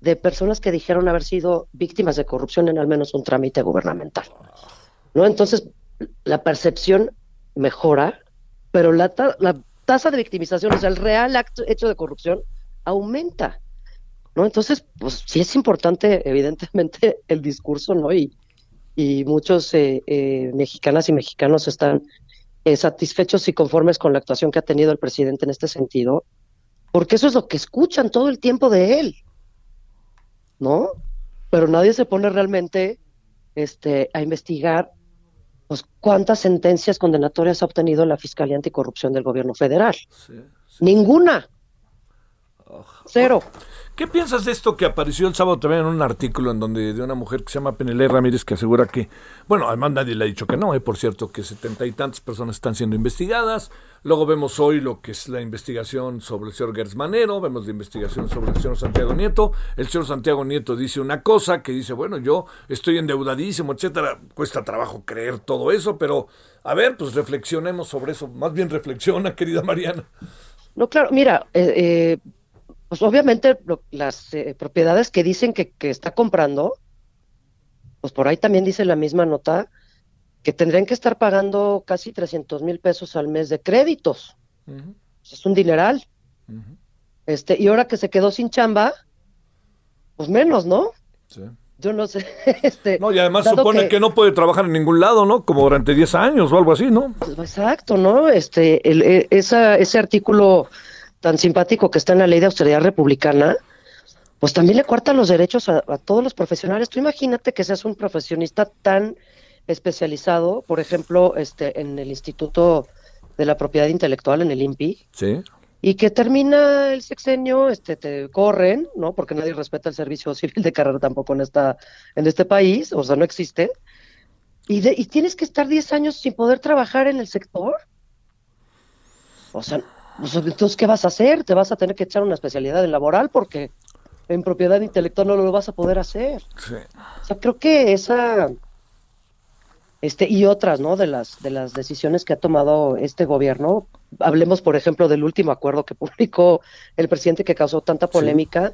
de personas que dijeron haber sido víctimas de corrupción en al menos un trámite gubernamental. ¿No? Entonces, la percepción mejora, pero la, ta- la tasa de victimización, o sea, el real acto, hecho de corrupción, aumenta. ¿No? Entonces, pues sí es importante, evidentemente, el discurso, ¿no? Y, y muchos eh, eh, mexicanas y mexicanos están eh, satisfechos y conformes con la actuación que ha tenido el presidente en este sentido, porque eso es lo que escuchan todo el tiempo de él, ¿no? Pero nadie se pone realmente este, a investigar pues, cuántas sentencias condenatorias ha obtenido la Fiscalía Anticorrupción del Gobierno Federal. Ninguna. Cero. ¿Qué piensas de esto que apareció el sábado también en un artículo en donde de una mujer que se llama Penelé Ramírez que asegura que, bueno, además nadie le ha dicho que no, eh, por cierto, que setenta y tantas personas están siendo investigadas. Luego vemos hoy lo que es la investigación sobre el señor Gertz Manero, vemos la investigación sobre el señor Santiago Nieto. El señor Santiago Nieto dice una cosa que dice, bueno, yo estoy endeudadísimo, etcétera. Cuesta trabajo creer todo eso, pero a ver, pues reflexionemos sobre eso. Más bien reflexiona, querida Mariana. No, claro, mira, eh, eh, pues obviamente lo- las eh, propiedades que dicen que, que está comprando, pues por ahí también dice la misma nota que tendrían que estar pagando casi 300 mil pesos al mes de créditos. Pues es un dineral. Este, y ahora que se quedó sin chamba, pues menos, ¿no? Yo no sé. Este, No, y además supone que... no puede trabajar en ningún lado, ¿no? Como durante 10 años o algo así, ¿no? Exacto, ¿no? Este, el, e- esa, ese artículo tan simpático que está en la ley de austeridad republicana, pues también le cuarta los derechos a, a todos los profesionales. Tú imagínate que seas un profesionista tan especializado, por ejemplo, este, en el Instituto de la Propiedad Intelectual, en el INPI, Sí. y que termina el sexenio, este, te corren, ¿no? Porque nadie respeta el servicio civil de carrera tampoco en esta, en este país, o sea, no existe. Y, de- y tienes que estar 10 años sin poder trabajar en el sector. O sea, pues, entonces, ¿qué vas a hacer? Te vas a tener que echar una especialidad en laboral porque en propiedad intelectual no lo vas a poder hacer. Sí. O sea, creo que esa este y otras, ¿no? De las de las decisiones que ha tomado este gobierno. Hablemos, por ejemplo, del último acuerdo que publicó el presidente que causó tanta polémica,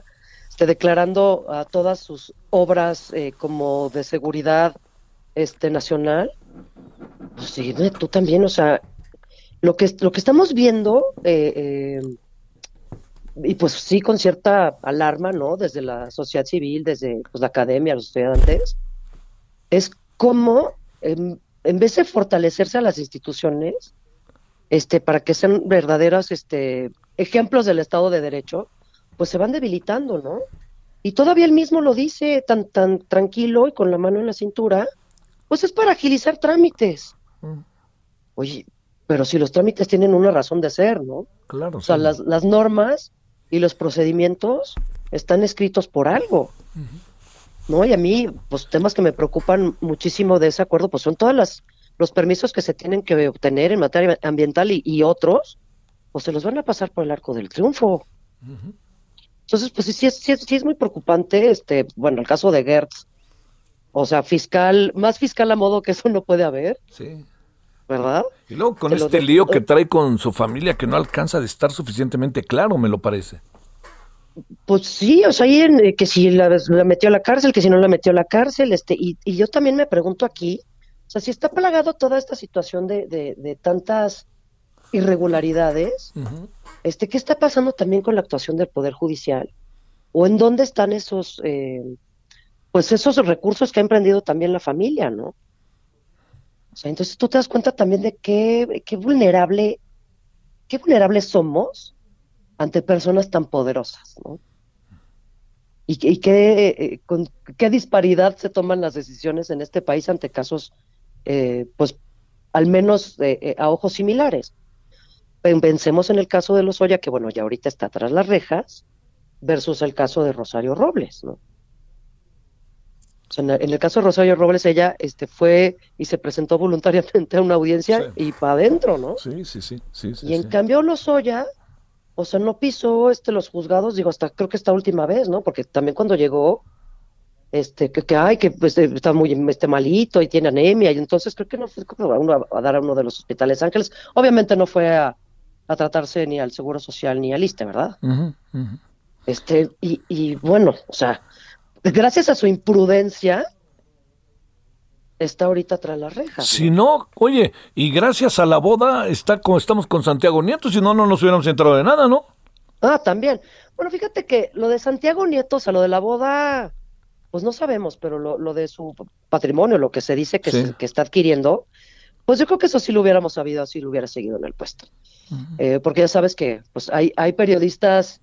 este, declarando a todas sus obras eh, como de seguridad este nacional. Pues sí, tú también, o sea, lo que lo que estamos viendo eh, eh, y pues sí con cierta alarma, ¿no? Desde la sociedad civil, desde pues, la academia, los estudiantes, es cómo en, en vez de fortalecerse a las instituciones, este, para que sean verdaderos este, ejemplos del Estado de Derecho, pues se van debilitando, ¿no? Y todavía él mismo lo dice tan, tan tranquilo y con la mano en la cintura, pues es para agilizar trámites. Oye, pero si los trámites tienen una razón de ser, ¿no? Claro. O sea, las, las normas y los procedimientos están escritos por algo. ¿no? Y a mí, pues temas que me preocupan muchísimo de ese acuerdo, pues son todas las los permisos que se tienen que obtener en materia ambiental y, y otros, pues se los van a pasar por el arco del triunfo. Entonces, pues sí, sí es, sí, sí es muy preocupante, este, bueno, el caso de Gertz, o sea, fiscal, más fiscal a modo que eso no puede haber, Sí. ¿Verdad? Y luego con Se este lío que trae con su familia que no alcanza de estar suficientemente claro, me lo parece. Pues sí, o sea, ahí en, eh, que si la, la metió a la cárcel, que si no la metió a la cárcel, este, y, y yo también me pregunto aquí, o sea, si está plagado toda esta situación de, de, de tantas irregularidades, este, ¿qué está pasando también con la actuación del Poder Judicial? ¿O en dónde están esos, eh, pues esos recursos que ha emprendido también la familia, ¿no? O sea, entonces tú te das cuenta también de qué, vulnerable, qué vulnerables somos ante personas tan poderosas, ¿no? Y, y qué, eh, con qué disparidad se toman las decisiones en este país ante casos, eh, pues, al menos eh, a ojos similares. Pen- Pensemos en el caso de Lozoya, que bueno, ya ahorita está tras las rejas, versus el caso de Rosario Robles, ¿no? Sea, en, el, caso de Rosario Robles, ella este, fue y se presentó voluntariamente a una audiencia y para adentro, ¿no? Sí, sí, sí. sí, sí, Y en cambio Lozoya, o sea, no pisó este los juzgados, digo, hasta creo que esta última vez, ¿no? Porque también cuando llegó, este, que, que ay, que pues, eh, está muy este, malito y tiene anemia, y entonces creo que no fue a, uno- a dar a uno de los hospitales Ángeles. Obviamente no fue a, a tratarse ni al Seguro Social ni al ISTE, ¿verdad? Ujú. Este, y, y bueno, o sea, gracias a su imprudencia, está ahorita tras las rejas. Si no, oye, y gracias a la boda está como estamos con Santiago Nieto, si no, no nos hubiéramos enterado de nada, ¿no? Ah, también. Bueno, fíjate que lo de Santiago Nieto, o sea, lo de la boda, pues no sabemos, pero lo, lo de su patrimonio, lo que se dice que, Sí. se- que está adquiriendo, pues yo creo que eso sí lo hubiéramos sabido si lo hubiera seguido en el puesto. Eh, porque ya sabes que pues hay, hay periodistas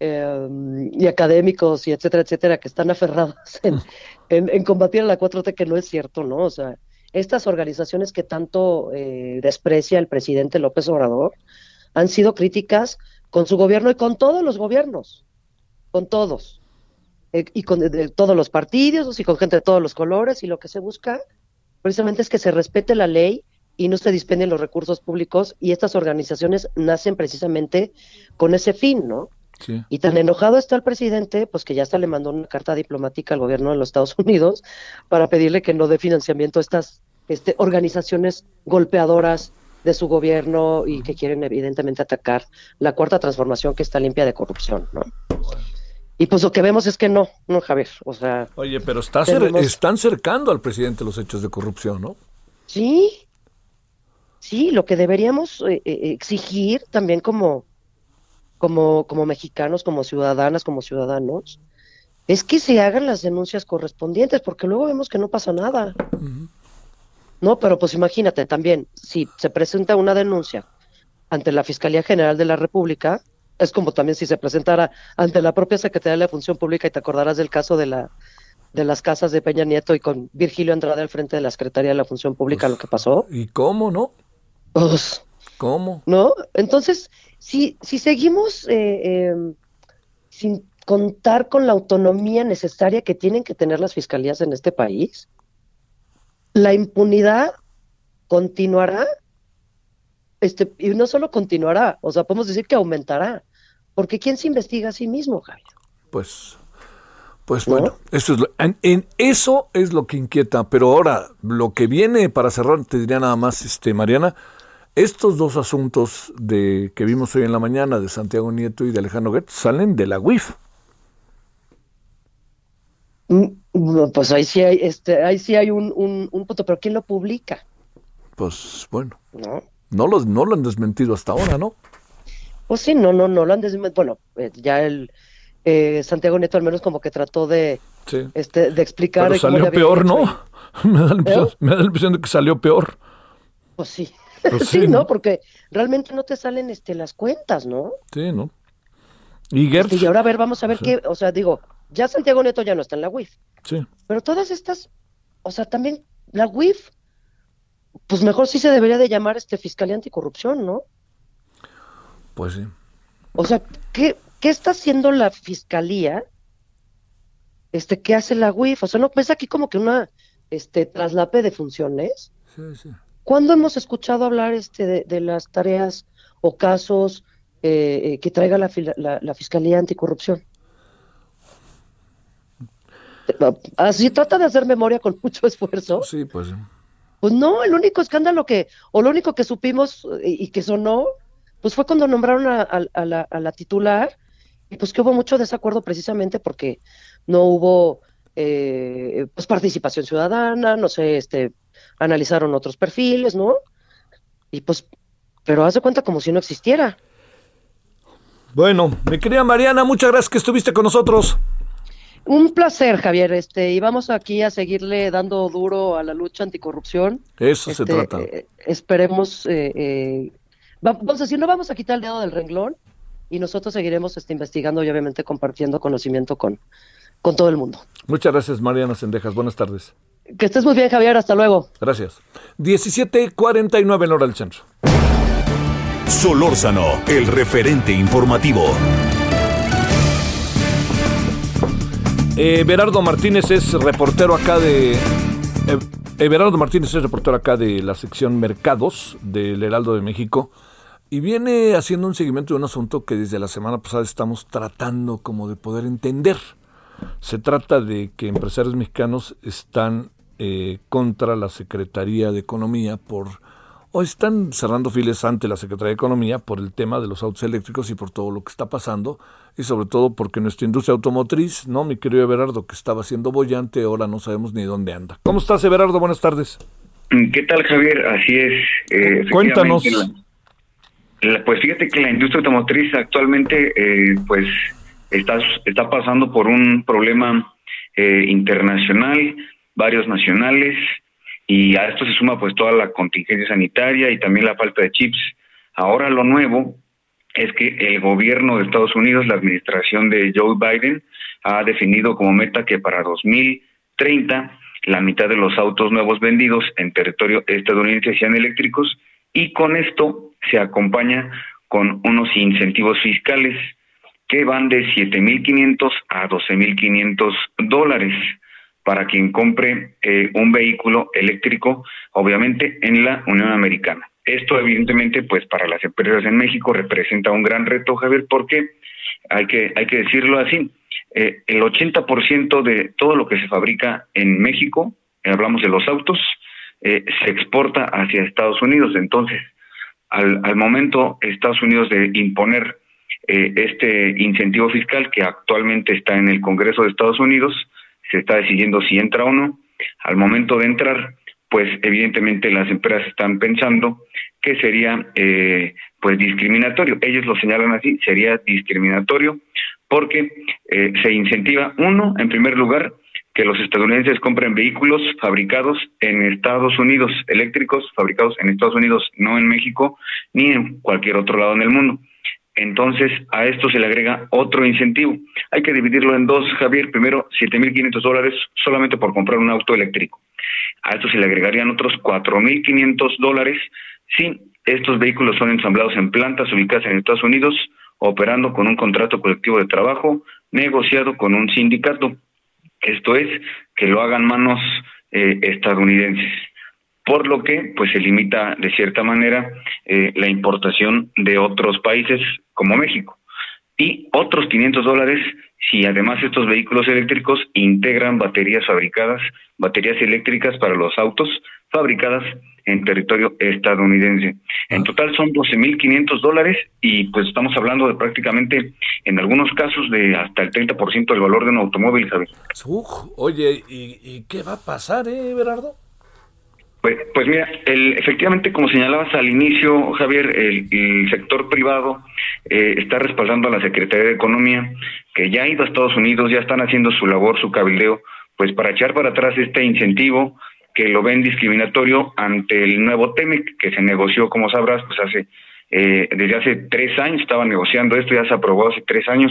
eh, y académicos y etcétera, etcétera, que están aferrados en, en, en combatir a la 4T, que no es cierto, ¿no? O sea, estas organizaciones que tanto eh, desprecia el presidente López Obrador han sido críticas con su gobierno y con todos los gobiernos, con todos, eh, y con de- de todos los partidos y con gente de todos los colores, y lo que se busca precisamente es que se respete la ley y no se dispendien los recursos públicos, y estas organizaciones nacen precisamente con ese fin, ¿no? Sí. Y tan enojado está el presidente, pues que ya hasta le mandó una carta diplomática al gobierno de los Estados Unidos para pedirle que no dé financiamiento a estas este, organizaciones golpeadoras de su gobierno y que quieren evidentemente atacar la cuarta transformación que está limpia de corrupción, ¿no? Y pues lo que vemos es que no, no, Javier, o sea, Oye, pero está Tenemos- están cercando al presidente los hechos de corrupción, ¿no? sí, sí, lo que deberíamos eh, eh, exigir también como, como, como mexicanos, como ciudadanas, como ciudadanos, es que se hagan las denuncias correspondientes, porque luego vemos que no pasa nada. No, pero pues imagínate también, si se presenta una denuncia ante la Fiscalía General de la República, es como también si se presentara ante la propia Secretaría de la Función Pública, y te acordarás del caso de la de las casas de Peña Nieto y con Virgilio Andrade al frente de la Secretaría de la Función Pública, lo que pasó. ¿Y cómo, no? Pues, ¿Cómo? ¿no? Entonces, si, si seguimos eh, eh, sin contar con la autonomía necesaria que tienen que tener las fiscalías en este país, la impunidad continuará, este, y no solo continuará, o sea, podemos decir que aumentará, porque ¿quién se investiga a sí mismo, Javier? Pues, pues bueno, eso es lo- en, en eso es lo que inquieta. Pero ahora, lo que viene para cerrar, te diría nada más, este, Mariana, estos dos asuntos de que vimos hoy en la mañana de Santiago Nieto y de Alejandro Goetz salen de la UIF. Mm, Pues ahí sí hay, este, ahí sí hay un, un, un punto, pero ¿quién lo publica? Pues bueno, ¿No? no, los, no lo han desmentido hasta ahora, ¿no? Pues sí, no, no, no lo han desmen- Bueno, eh, ya el eh, Santiago Nieto al menos como que trató de, Sí. este, de explicar. Pero salió peor, ¿no? me, da impresión, me da la impresión de que salió peor. Pues sí. Pues sí, sí, ¿no? ¿no? Porque realmente no te salen este, las cuentas, ¿no? Sí, ¿no? Y Gertz, Este, y ahora a ver, vamos a ver Sí. qué, o sea, digo, ya Santiago Nieto ya no está en la UIF, sí. pero todas estas, o sea, también la UIF, pues mejor sí se debería de llamar este Fiscalía Anticorrupción, ¿no? Pues sí. O sea, ¿qué, qué está haciendo la Fiscalía este, ¿qué hace la UIF? O sea, no pues aquí como que una este traslape de funciones. Sí, sí. ¿Cuándo hemos escuchado hablar este de, de las tareas o casos eh, eh, que traiga la, la, la Fiscalía Anticorrupción? Así trata de hacer memoria con mucho esfuerzo. Sí, pues. Pues no, el único escándalo que, o lo único que supimos eh, y, y que sonó, pues fue cuando nombraron a, a- a la, a la titular, y pues que hubo mucho desacuerdo precisamente porque no hubo eh, pues participación ciudadana, no sé, este, analizaron otros perfiles, ¿no? Y pues, pero haz de cuenta como si no existiera. Bueno, mi querida Mariana, muchas gracias que estuviste con nosotros. Un placer, Javier, este, y vamos aquí a seguirle dando duro a la lucha anticorrupción. Eso se Este, trata. eh, esperemos, eh, eh, va- vamos a decir, no vamos a quitar el dedo del renglón y nosotros seguiremos este, investigando y obviamente compartiendo conocimiento con, con todo el mundo. Muchas gracias, Mariana Sendejas. Buenas tardes. Que estés muy bien, Javier, hasta luego. Gracias. 17.49 en hora del centro. Solórzano, el referente informativo. Eh, Berardo Martínez es reportero acá de. eh, eh, Berardo Martínez es reportero acá de la sección Mercados del Heraldo de México y viene haciendo un seguimiento de un asunto que desde la semana pasada estamos tratando como de poder entender. Se trata de que empresarios mexicanos están eh, contra la Secretaría de Economía por o están cerrando files ante la Secretaría de Economía por el tema de los autos eléctricos y por todo lo que está pasando y sobre todo porque nuestra industria automotriz, ¿no? Mi querido Everardo, que estaba siendo bollante, ahora no sabemos ni dónde anda. ¿Cómo estás, Everardo? Buenas tardes. ¿Qué tal, Javier? Así es. eh, Cuéntanos. la- pues fíjate que la industria automotriz actualmente, eh, pues, está, está pasando por un problema eh, internacional, varios nacionales, y a esto se suma pues toda la contingencia sanitaria y también la falta de chips. Ahora lo nuevo es que el gobierno de Estados Unidos, la administración de Joe Biden, ha definido como meta que para 2030 la mitad de los autos nuevos vendidos en territorio estadounidense sean eléctricos y con esto se acompaña con unos incentivos fiscales que van de 7.500 a 12.500 dólares para quien compre eh, un vehículo eléctrico, obviamente en la Unión Americana. Esto evidentemente, pues para las empresas en México representa un gran reto, Javier, porque hay que hay que decirlo así, eh, el 80% de todo lo que se fabrica en México, eh, hablamos de los autos, eh, se exporta hacia Estados Unidos. Entonces, al, al momento Estados Unidos de imponer eh, este incentivo fiscal que actualmente está en el Congreso de Estados Unidos, se está decidiendo si entra o no. Al momento de entrar, pues evidentemente las empresas están pensando que sería eh, pues discriminatorio. Ellos lo señalan así, sería discriminatorio porque eh, se incentiva, uno, en primer lugar, que los estadounidenses compren vehículos fabricados en Estados Unidos, eléctricos fabricados en Estados Unidos, no en México ni en cualquier otro lado en el mundo. Entonces, a esto se le agrega otro incentivo. Hay que dividirlo en dos, Javier. Primero, 7.500 dólares solamente por comprar un auto eléctrico. A esto se le agregarían otros 4.500 dólares si estos vehículos son ensamblados en plantas ubicadas en Estados Unidos, operando con un contrato colectivo de trabajo negociado con un sindicato. Esto es, que lo hagan manos eh, estadounidenses por lo que pues se limita de cierta manera eh, la importación de otros países como México y otros 500 dólares si además estos vehículos eléctricos integran baterías fabricadas, baterías eléctricas para los autos fabricadas en territorio estadounidense. En total son 12.500 dólares y pues estamos hablando de prácticamente, en algunos casos, de hasta el 30% del valor de un automóvil, Javier. Uf, oye, ¿y, y qué va a pasar, eh, Everardo? Pues, pues mira, el, efectivamente, como señalabas al inicio, Javier, el, el sector privado eh, está respaldando a la Secretaría de Economía, que ya ha ido a Estados Unidos, ya están haciendo su labor, su cabildeo, pues para echar para atrás este incentivo que lo ven discriminatorio ante el nuevo TEMEC, que se negoció, como sabrás, pues hace, eh, desde hace tres años estaba negociando esto, ya se aprobó hace tres años,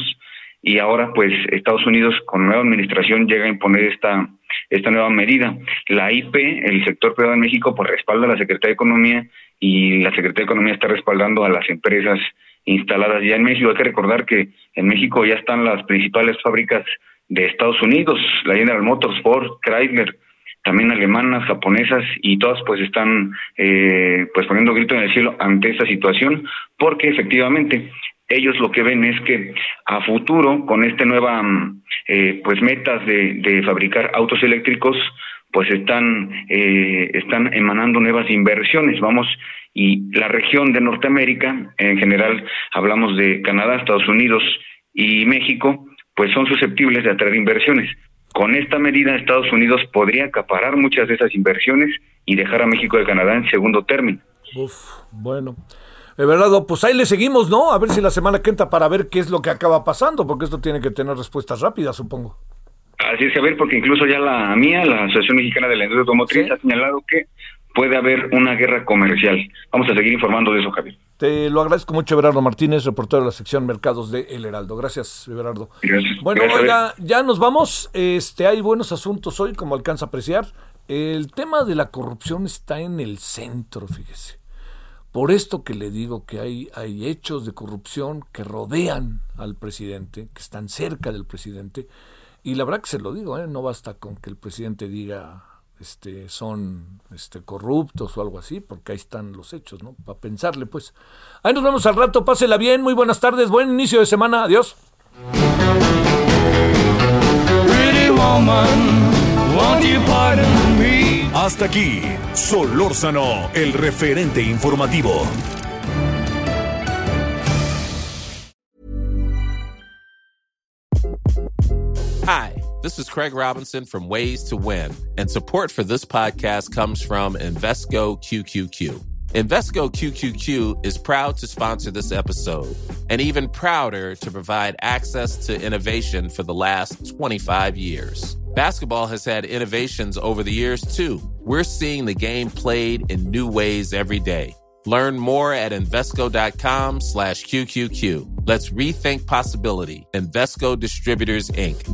y ahora pues Estados Unidos con nueva administración llega a imponer esta esta nueva medida. La IP, el sector privado en México, pues respalda a la Secretaría de Economía y la Secretaría de Economía está respaldando a las empresas instaladas ya en México. Hay que recordar que en México ya están las principales fábricas de Estados Unidos, la General Motors, Ford, Chrysler, también alemanas, japonesas y todas pues están eh, pues poniendo grito en el cielo ante esta situación porque efectivamente ellos lo que ven es que a futuro con esta nueva eh, pues metas de, de fabricar autos eléctricos pues están eh, están emanando nuevas inversiones vamos y la región de Norteamérica en general hablamos de Canadá Estados Unidos y México pues son susceptibles de atraer inversiones con esta medida, Estados Unidos podría acaparar muchas de esas inversiones y dejar a México y Canadá en segundo término. Uf, bueno. Everardo, pues ahí le seguimos, ¿no? A ver si la semana que entra para ver qué es lo que acaba pasando, porque esto tiene que tener respuestas rápidas, supongo. Así es, a ver, porque incluso ya la mía, la Asociación Mexicana de la Industria Automotriz, ha señalado que puede haber una guerra comercial. Vamos a seguir informando de eso, Javier. Te lo agradezco mucho, Everardo Martínez, reportero de la sección Mercados de El Heraldo. Gracias, Everardo. Gracias. Bueno, Gracias, oiga, ya nos vamos. Este, hay buenos asuntos hoy, como alcanza a apreciar. El tema de la corrupción está en el centro, fíjese. Por esto que le digo que hay, hay hechos de corrupción que rodean al presidente, que están cerca del presidente. Y la verdad que se lo digo, ¿eh? no basta con que el presidente diga este, son este, corruptos o algo así, porque ahí están los hechos, ¿no? Para pensarle, pues. Ahí nos vemos al rato, pásela bien, muy buenas tardes, buen inicio de semana, adiós. Hasta aquí, Solórzano, el referente informativo. Hi, this is Craig Robinson from Ways to Win, and support for this podcast comes from Invesco QQQ. Invesco QQQ is proud to sponsor this episode and even prouder to provide access to innovation for the last 25 years. Basketball has had innovations over the years too. We're seeing the game played in new ways every day. Learn more at Invesco.com slash QQQ. Let's rethink possibility. Invesco Distributors, Inc.